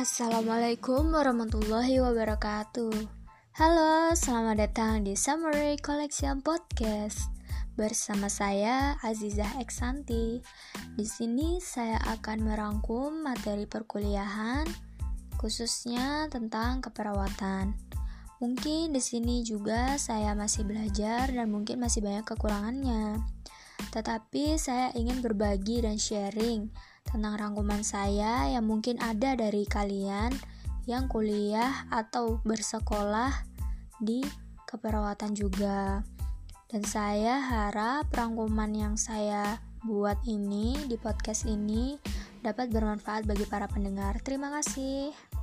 Assalamualaikum warahmatullahi wabarakatuh. Halo, selamat datang di Summary Collection Podcast bersama saya Azizah Eksanti. Di sini saya akan merangkum materi perkuliahan khususnya tentang keperawatan. Mungkin di sini juga saya masih belajar dan mungkin masih banyak kekurangannya. Tetapi saya ingin berbagi dan sharing tentang rangkuman saya yang mungkin ada dari kalian yang kuliah atau bersekolah di keperawatan juga. Dan saya harap rangkuman yang saya buat ini di podcast ini dapat bermanfaat bagi para pendengar. Terima kasih.